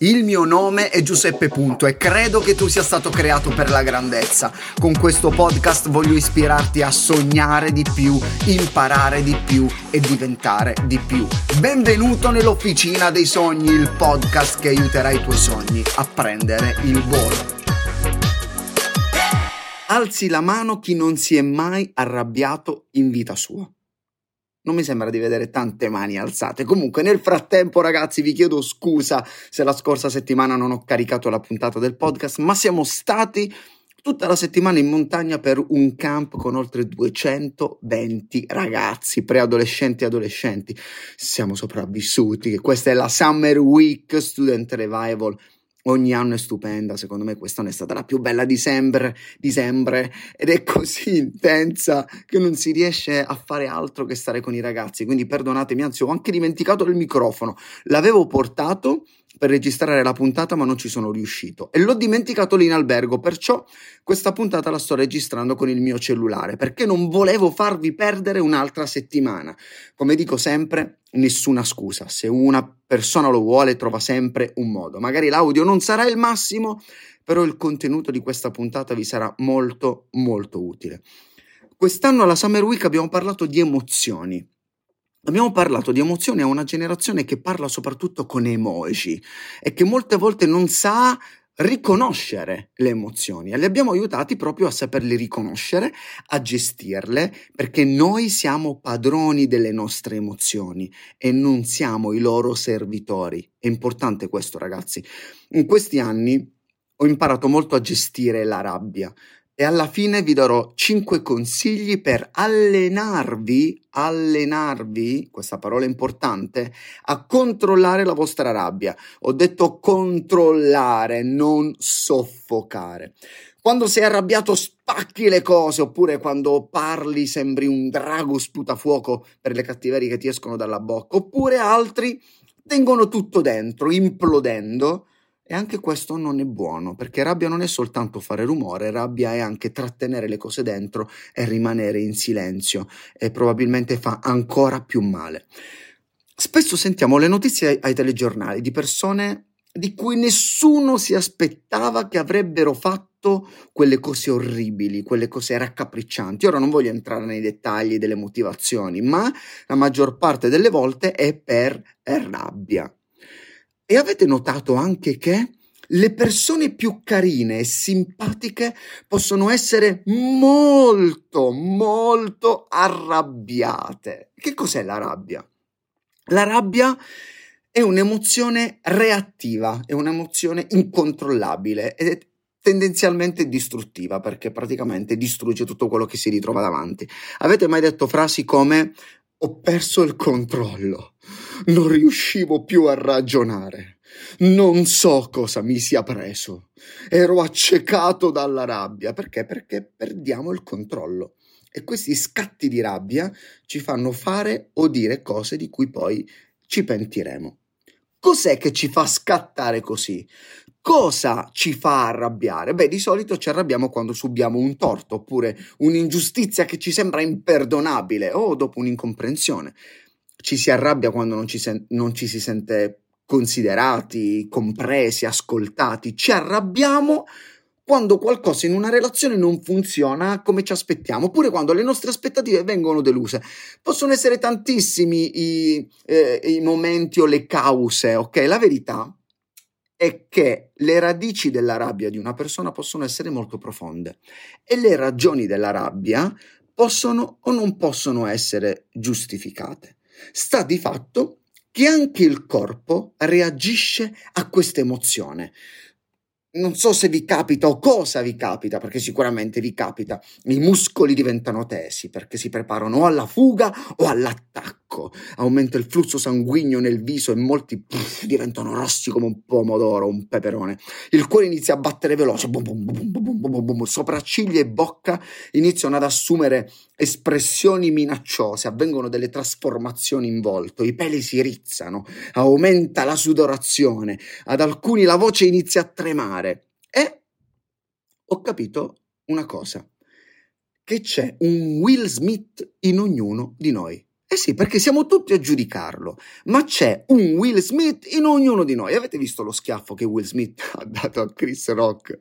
Il mio nome è Giuseppe Punto e credo che tu sia stato creato per la grandezza. Con questo podcast voglio ispirarti a sognare di più, imparare di più e diventare di più. Benvenuto nell'Officina dei Sogni, il podcast che aiuterà i tuoi sogni a prendere il volo. Alzi la mano chi non si è mai arrabbiato in vita sua non mi sembra di vedere tante mani alzate. Comunque, nel frattempo, ragazzi, vi chiedo scusa se la scorsa settimana non ho caricato la puntata del podcast, ma siamo stati tutta la settimana in montagna per un camp con oltre 220 ragazzi, preadolescenti e adolescenti. Siamo sopravvissuti. Questa è la Summer Week Student Revival ogni anno è stupenda, secondo me quest'anno è stata la più bella di sempre, di sempre ed è così intensa che non si riesce a fare altro che stare con i ragazzi, quindi perdonatemi, anzi ho anche dimenticato il microfono, l'avevo portato per registrare la puntata ma non ci sono riuscito e l'ho dimenticato lì in albergo, perciò questa puntata la sto registrando con il mio cellulare perché non volevo farvi perdere un'altra settimana. Come dico sempre, nessuna scusa, se una persona lo vuole trova sempre un modo. Magari l'audio non sarà il massimo, però il contenuto di questa puntata vi sarà molto molto utile. Quest'anno alla Summer Week abbiamo parlato di emozioni Abbiamo parlato di emozioni a una generazione che parla soprattutto con emoji e che molte volte non sa riconoscere le emozioni e li abbiamo aiutati proprio a saperle riconoscere, a gestirle, perché noi siamo padroni delle nostre emozioni e non siamo i loro servitori. È importante questo, ragazzi. In questi anni ho imparato molto a gestire la rabbia, e alla fine vi darò 5 consigli per allenarvi, allenarvi, questa parola è importante, a controllare la vostra rabbia. Ho detto controllare, non soffocare. Quando sei arrabbiato spacchi le cose, oppure quando parli sembri un drago sputafuoco per le cattiverie che ti escono dalla bocca, oppure altri tengono tutto dentro, implodendo e anche questo non è buono, perché rabbia non è soltanto fare rumore, rabbia è anche trattenere le cose dentro e rimanere in silenzio e probabilmente fa ancora più male. Spesso sentiamo le notizie ai telegiornali di persone di cui nessuno si aspettava che avrebbero fatto quelle cose orribili, quelle cose raccapriccianti. Ora non voglio entrare nei dettagli delle motivazioni, ma la maggior parte delle volte è per rabbia. E avete notato anche che le persone più carine e simpatiche possono essere molto, molto arrabbiate. Che cos'è la rabbia? La rabbia è un'emozione reattiva, è un'emozione incontrollabile ed è tendenzialmente distruttiva perché praticamente distrugge tutto quello che si ritrova davanti. Avete mai detto frasi come ho perso il controllo, non riuscivo più a ragionare, non so cosa mi sia preso, ero accecato dalla rabbia, perché? Perché perdiamo il controllo e questi scatti di rabbia ci fanno fare o dire cose di cui poi ci pentiremo. Cos'è che ci fa scattare così? Cosa ci fa arrabbiare? Beh, di solito ci arrabbiamo quando subiamo un torto oppure un'ingiustizia che ci sembra imperdonabile o dopo un'incomprensione. Ci si arrabbia quando non ci, sen- non ci si sente considerati, compresi, ascoltati. Ci arrabbiamo quando qualcosa in una relazione non funziona come ci aspettiamo, oppure quando le nostre aspettative vengono deluse. Possono essere tantissimi i, eh, i momenti o le cause, ok? La verità è che le radici della rabbia di una persona possono essere molto profonde e le ragioni della rabbia possono o non possono essere giustificate. Sta di fatto che anche il corpo reagisce a questa emozione non so se vi capita o cosa vi capita, perché sicuramente vi capita, i muscoli diventano tesi perché si preparano o alla fuga o all'attacco. Aumenta il flusso sanguigno nel viso e molti puff, diventano rossi come un pomodoro, un peperone. Il cuore inizia a battere veloce, bum, bum, bum, sopracciglia e bocca iniziano ad assumere espressioni minacciose, avvengono delle trasformazioni in volto, i peli si rizzano, aumenta la sudorazione, ad alcuni la voce inizia a tremare e ho capito una cosa, che c'è un Will Smith in ognuno di noi. Eh sì, perché siamo tutti a giudicarlo, ma c'è un Will Smith in ognuno di noi. Avete visto lo schiaffo che Will Smith ha dato a Chris Rock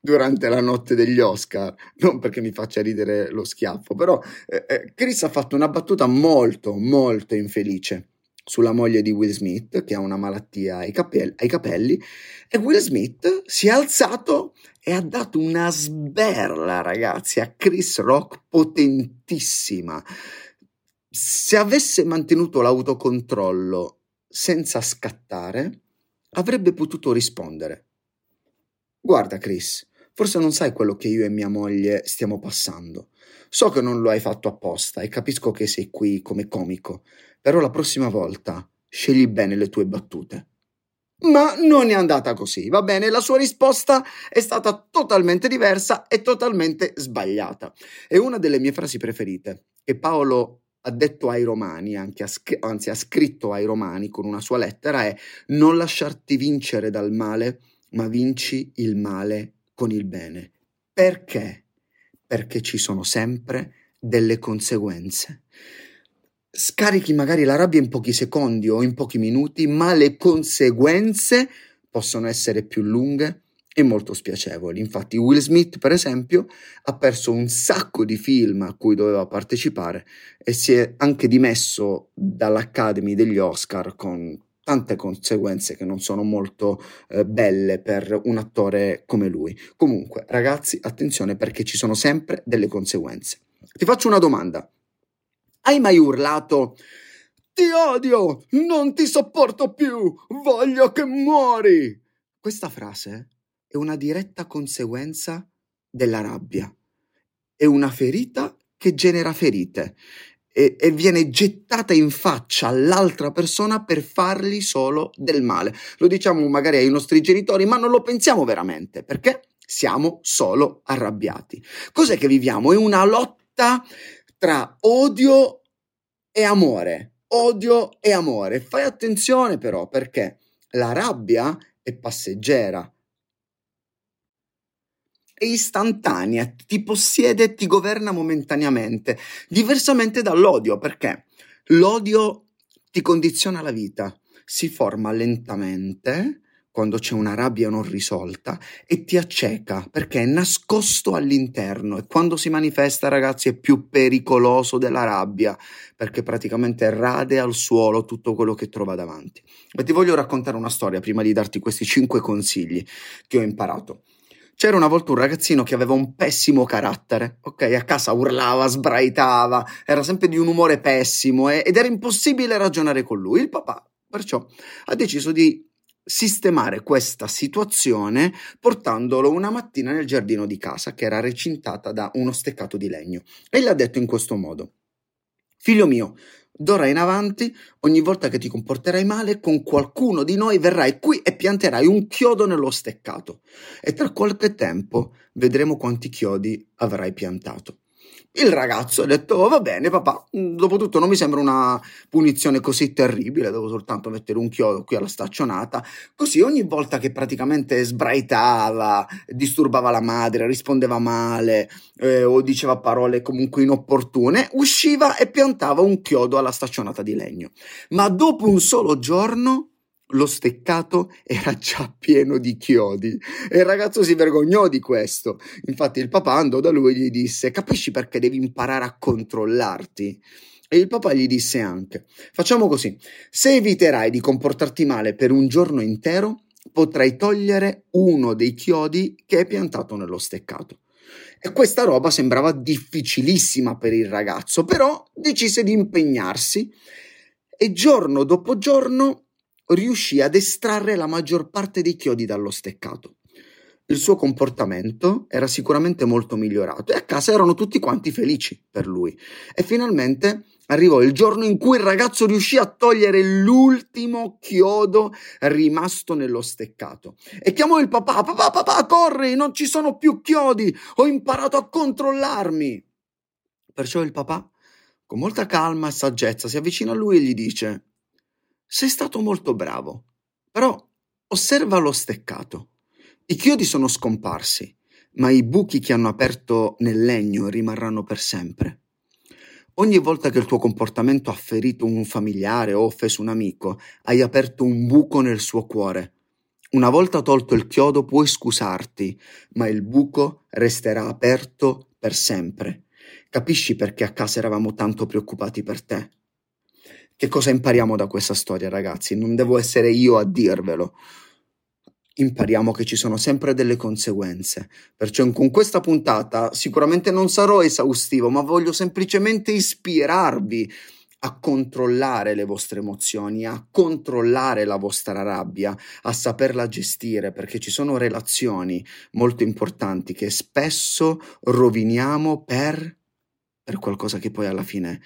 durante la notte degli Oscar? Non perché mi faccia ridere lo schiaffo, però eh, eh, Chris ha fatto una battuta molto, molto infelice sulla moglie di Will Smith, che ha una malattia ai, capelli, ai capelli e Will Smith si è alzato e ha dato una sberla, ragazzi, a Chris Rock potentissima se avesse mantenuto l'autocontrollo senza scattare, avrebbe potuto rispondere. Guarda, Chris, forse non sai quello che io e mia moglie stiamo passando. So che non lo hai fatto apposta e capisco che sei qui come comico, però la prossima volta scegli bene le tue battute. Ma non è andata così, va bene? La sua risposta è stata totalmente diversa e totalmente sbagliata. È una delle mie frasi preferite, che Paolo ha detto ai romani, anche a, anzi ha scritto ai romani con una sua lettera, è non lasciarti vincere dal male, ma vinci il male con il bene. Perché? Perché ci sono sempre delle conseguenze. Scarichi magari la rabbia in pochi secondi o in pochi minuti, ma le conseguenze possono essere più lunghe e molto spiacevoli. Infatti Will Smith, per esempio, ha perso un sacco di film a cui doveva partecipare e si è anche dimesso dall'Academy degli Oscar con tante conseguenze che non sono molto eh, belle per un attore come lui. Comunque, ragazzi, attenzione perché ci sono sempre delle conseguenze. Ti faccio una domanda. Hai mai urlato ti odio, non ti sopporto più, voglio che muori? Questa frase è una diretta conseguenza della rabbia. È una ferita che genera ferite e, e, viene gettata in faccia all'altra persona per fargli solo del male. Lo diciamo magari ai nostri genitori, ma non lo pensiamo veramente perché siamo solo arrabbiati. Cos'è che viviamo? È una lotta tra odio e amore. Odio e amore. Fai attenzione però perché la rabbia è passeggera, è istantanea, ti possiede e ti governa momentaneamente, diversamente dall'odio, perché l'odio ti condiziona la vita, si forma lentamente quando c'è una rabbia non risolta e ti acceca perché è nascosto all'interno e quando si manifesta ragazzi è più pericoloso della rabbia perché praticamente rade al suolo tutto quello che trova davanti. E ti voglio raccontare una storia prima di darti questi cinque consigli che ho imparato. C'era una volta un ragazzino che aveva un pessimo carattere, ok? A casa urlava, sbraitava, era sempre di un umore pessimo eh, ed era impossibile ragionare con lui. Il papà, perciò, ha deciso di sistemare questa situazione portandolo una mattina nel giardino di casa che era recintata da uno steccato di legno e gli ha detto in questo modo: Figlio mio, D'ora in avanti, ogni volta che ti comporterai male, con qualcuno di noi verrai qui e pianterai un chiodo nello steccato. E tra qualche tempo vedremo quanti chiodi avrai piantato. Il ragazzo ha detto: oh, Va bene, papà. Dopotutto non mi sembra una punizione così terribile. Devo soltanto mettere un chiodo qui alla staccionata. Così ogni volta che praticamente sbraitava, disturbava la madre, rispondeva male eh, o diceva parole comunque inopportune, usciva e piantava un chiodo alla staccionata di legno. Ma dopo un solo giorno lo steccato era già pieno di chiodi e il ragazzo si vergognò di questo. Infatti il papà andò da lui e gli disse: Capisci perché devi imparare a controllarti? E il papà gli disse anche: Facciamo così, se eviterai di comportarti male per un giorno intero, potrai togliere uno dei chiodi che hai piantato nello steccato. E questa roba sembrava difficilissima per il ragazzo, però decise di impegnarsi e giorno dopo giorno riuscì ad estrarre la maggior parte dei chiodi dallo steccato. Il suo comportamento era sicuramente molto migliorato e a casa erano tutti quanti felici per lui. E finalmente arrivò il giorno in cui il ragazzo riuscì a togliere l'ultimo chiodo rimasto nello steccato. E chiamò il papà: Papà, papà, corri, non ci sono più chiodi, ho imparato a controllarmi. Perciò il papà, con molta calma e saggezza, si avvicina a lui e gli dice: sei stato molto bravo, però osserva lo steccato. I chiodi sono scomparsi, ma i buchi che hanno aperto nel legno rimarranno per sempre. Ogni volta che il tuo comportamento ha ferito un familiare o offeso un amico, hai aperto un buco nel suo cuore. Una volta tolto il chiodo puoi scusarti, ma il buco resterà aperto per sempre. Capisci perché a casa eravamo tanto preoccupati per te? Che cosa impariamo da questa storia, ragazzi? Non devo essere io a dirvelo impariamo che ci sono sempre delle conseguenze. Perciò con questa puntata sicuramente non sarò esaustivo, ma voglio semplicemente ispirarvi a controllare le vostre emozioni, a controllare la vostra rabbia, a saperla gestire, perché ci sono relazioni molto importanti che spesso roviniamo per, per qualcosa che poi alla fine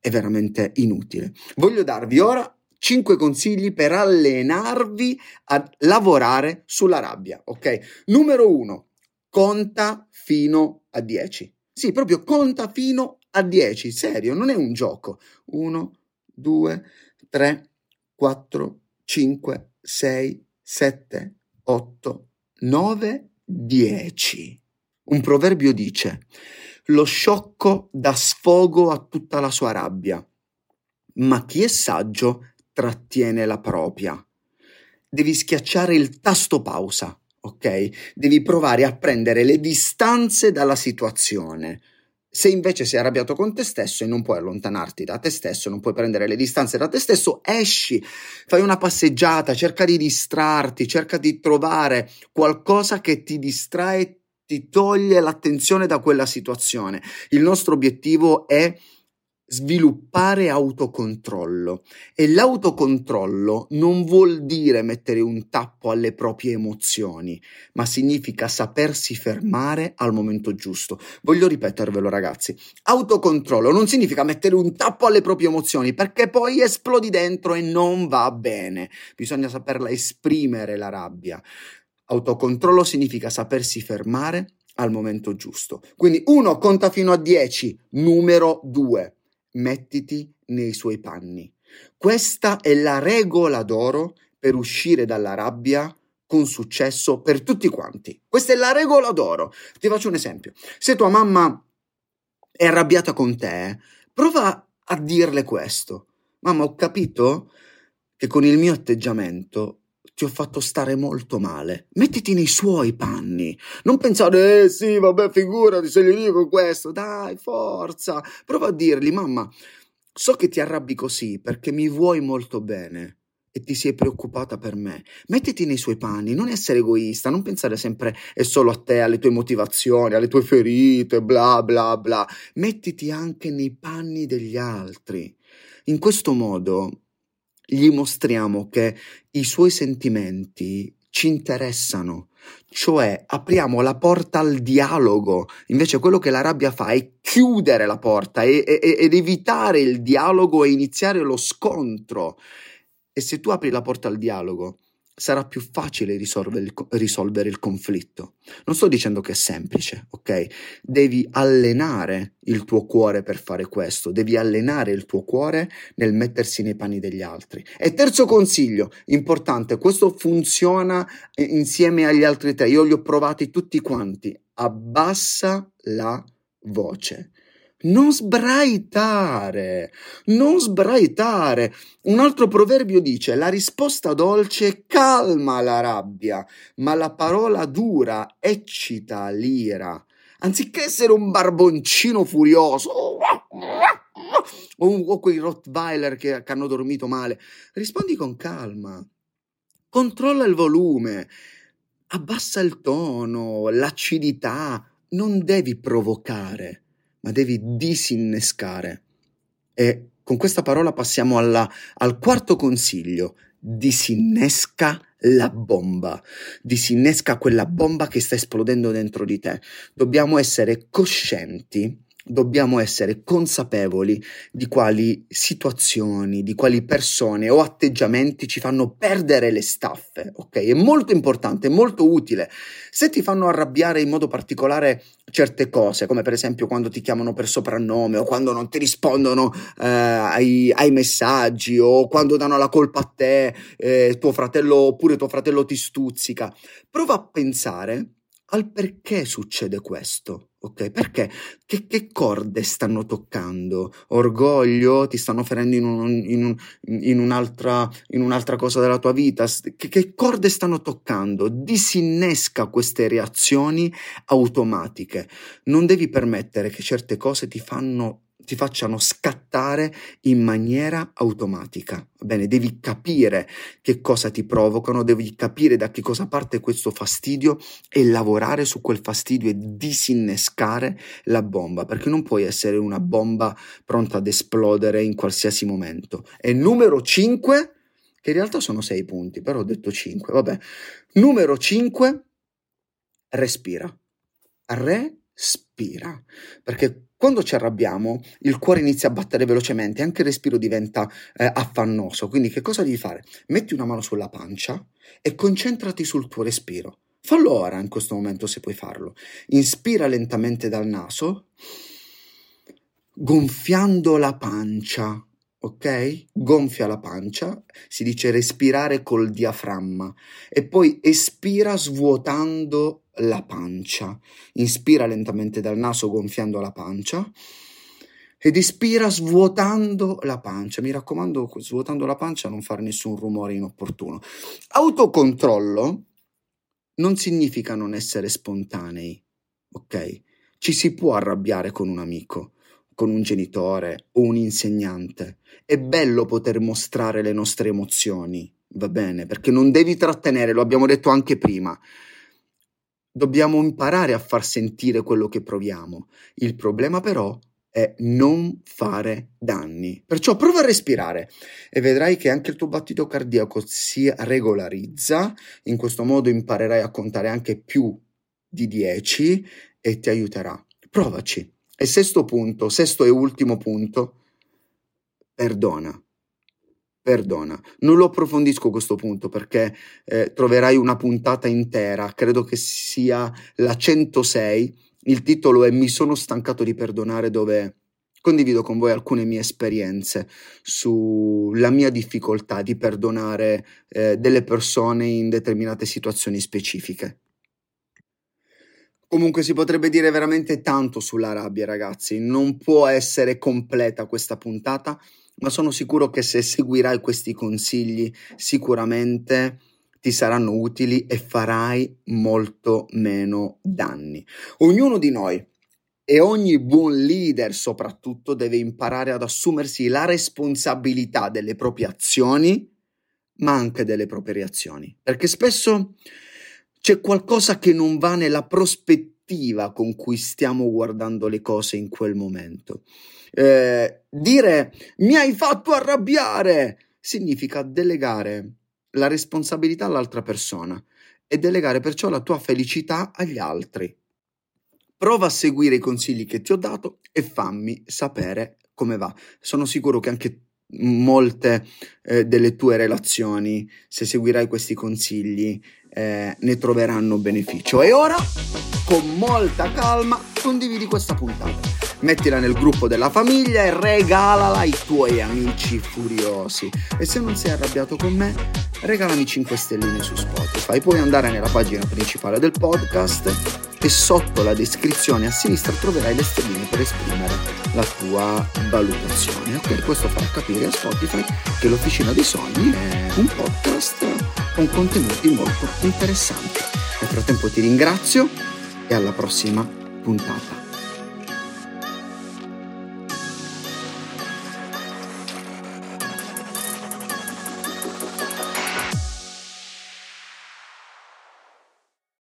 è veramente inutile. Voglio darvi ora 5 consigli per allenarvi a lavorare sulla rabbia, ok? Numero 1, conta fino a 10. Sì, proprio conta fino a 10, serio, non è un gioco. 1, 2, 3, 4, 5, 6, 7, 8, 9, 10. Un proverbio dice, lo sciocco dà sfogo a tutta la sua rabbia, ma chi è saggio trattiene la propria. Devi schiacciare il tasto pausa, ok? Devi provare a prendere le distanze dalla situazione. Se invece sei arrabbiato con te stesso e non puoi allontanarti da te stesso, non puoi prendere le distanze da te stesso, esci, fai una passeggiata, cerca di distrarti, cerca di trovare qualcosa che ti distrae, ti toglie l'attenzione da quella situazione. Il nostro obiettivo è sviluppare autocontrollo e l'autocontrollo non vuol dire mettere un tappo alle proprie emozioni, ma significa sapersi fermare al momento giusto. Voglio ripetervelo ragazzi, autocontrollo non significa mettere un tappo alle proprie emozioni perché poi esplodi dentro e non va bene, bisogna saperla esprimere la rabbia. Autocontrollo significa sapersi fermare al momento giusto. Quindi uno conta fino a 10, numero 2 mettiti nei suoi panni. Questa è la regola d'oro per uscire dalla rabbia con successo per tutti quanti. Questa è la regola d'oro. Ti faccio un esempio. Se tua mamma è arrabbiata con te, prova a dirle questo. Mamma, ho capito che con il mio atteggiamento ti ho fatto stare molto male. Mettiti nei suoi panni. Non pensare, eh sì, vabbè, figurati se gli dico questo. Dai, forza. Prova a dirgli, mamma, so che ti arrabbi così perché mi vuoi molto bene e ti sei preoccupata per me. Mettiti nei suoi panni, non essere egoista, non pensare sempre e solo a te, alle tue motivazioni, alle tue ferite, bla bla bla. Mettiti anche nei panni degli altri. In questo modo gli mostriamo che i suoi sentimenti ci interessano, cioè apriamo la porta al dialogo. Invece quello che la rabbia fa è chiudere la porta e, e, ed evitare il dialogo e iniziare lo scontro. E se tu apri la porta al dialogo, sarà più facile risolvere il, risolvere il, conflitto. Non sto dicendo che è semplice, ok? Devi allenare il tuo cuore per fare questo, devi allenare il tuo cuore nel mettersi nei panni degli altri. E terzo consiglio, importante, questo funziona eh, insieme agli altri tre, io li ho provati tutti quanti, abbassa la voce. Non sbraitare, non sbraitare. Un altro proverbio dice: La risposta dolce calma la rabbia, ma la parola dura eccita l'ira. Anziché essere un barboncino furioso o, quei Rottweiler che, che hanno dormito male, rispondi con calma. Controlla il volume, abbassa il tono, l'acidità. Non devi provocare ma devi disinnescare. E con questa parola passiamo alla, al quarto consiglio. Disinnesca la bomba, disinnesca quella bomba che sta esplodendo dentro di te. Dobbiamo essere coscienti dobbiamo essere consapevoli di quali situazioni, di quali persone o atteggiamenti ci fanno perdere le staffe, ok? È molto importante, è molto utile. Se ti fanno arrabbiare in modo particolare certe cose, come per esempio quando ti chiamano per soprannome o quando non ti rispondono eh, ai, ai, messaggi o quando danno la colpa a te, eh, tuo fratello oppure tuo fratello ti stuzzica, prova a pensare al perché succede questo. Ok, perché? Che, che, corde stanno toccando? Orgoglio? Ti stanno ferendo in, un, in, un, in, un'altra, in un'altra, cosa della tua vita? Che, che corde stanno toccando? Disinnesca queste reazioni automatiche. Non devi permettere che certe cose ti fanno ti facciano scattare in maniera automatica. Bene, devi capire che cosa ti provocano, devi capire da che cosa parte questo fastidio e lavorare su quel fastidio e disinnescare la bomba, perché non puoi essere una bomba pronta ad esplodere in qualsiasi momento. E numero 5, che in realtà sono 6 punti, però ho detto 5, vabbè. Numero 5, respira. Respira, perché quando ci arrabbiamo, il cuore inizia a battere velocemente, anche il respiro diventa eh, affannoso. Quindi, che cosa devi fare? Metti una mano sulla pancia e concentrati sul tuo respiro. Fallo ora, in questo momento, se puoi farlo. Inspira lentamente dal naso, gonfiando la pancia. Ok? Gonfia la pancia, si dice respirare col diaframma e poi espira svuotando la pancia. Inspira lentamente dal naso gonfiando la pancia ed espira svuotando la pancia. Mi raccomando, svuotando la pancia non fare nessun rumore inopportuno. Autocontrollo non significa non essere spontanei, ok? Ci si può arrabbiare con un amico, con un genitore o un insegnante. È bello poter mostrare le nostre emozioni, va bene? Perché non devi trattenere, lo abbiamo detto anche prima Dobbiamo imparare a far sentire quello che proviamo. Il problema però è non fare danni. Perciò prova a respirare e vedrai che anche il tuo battito cardiaco si regolarizza. In questo modo imparerai a contare anche più di 10 e ti aiuterà. Provaci. E sesto punto, sesto e ultimo punto, perdona perdona. Non lo approfondisco questo punto perché eh, troverai una puntata intera, credo che sia la 106. Il titolo è Mi sono stancato di perdonare dove condivido con voi alcune mie esperienze sulla mia difficoltà di perdonare eh, delle persone in determinate situazioni specifiche. Comunque si potrebbe dire veramente tanto sulla rabbia, ragazzi. Non può essere completa questa puntata ma sono sicuro che se seguirai questi consigli sicuramente ti saranno utili e farai molto meno danni. Ognuno di noi e ogni buon leader soprattutto deve imparare ad assumersi la responsabilità delle proprie azioni, ma anche delle proprie reazioni, perché spesso c'è qualcosa che non va nella prospettiva con cui stiamo guardando le cose in quel momento. Eh, dire mi hai fatto arrabbiare significa delegare la responsabilità all'altra persona e delegare perciò la tua felicità agli altri. Prova a seguire i consigli che ti ho dato e fammi sapere come va. Sono sicuro che anche molte eh, delle tue relazioni, se seguirai questi consigli, eh, ne troveranno beneficio. E ora, con molta calma, condividi questa puntata mettila nel gruppo della famiglia e regalala ai tuoi amici furiosi. E se non sei arrabbiato con me, regalami 5 stelline su Spotify. Puoi andare nella pagina principale del podcast e sotto la descrizione a sinistra troverai le stelline per esprimere la tua valutazione. Ok, questo farà capire a Spotify che l'Officina dei Sogni è un podcast con contenuti molto interessanti. Nel frattempo ti ringrazio e alla prossima puntata.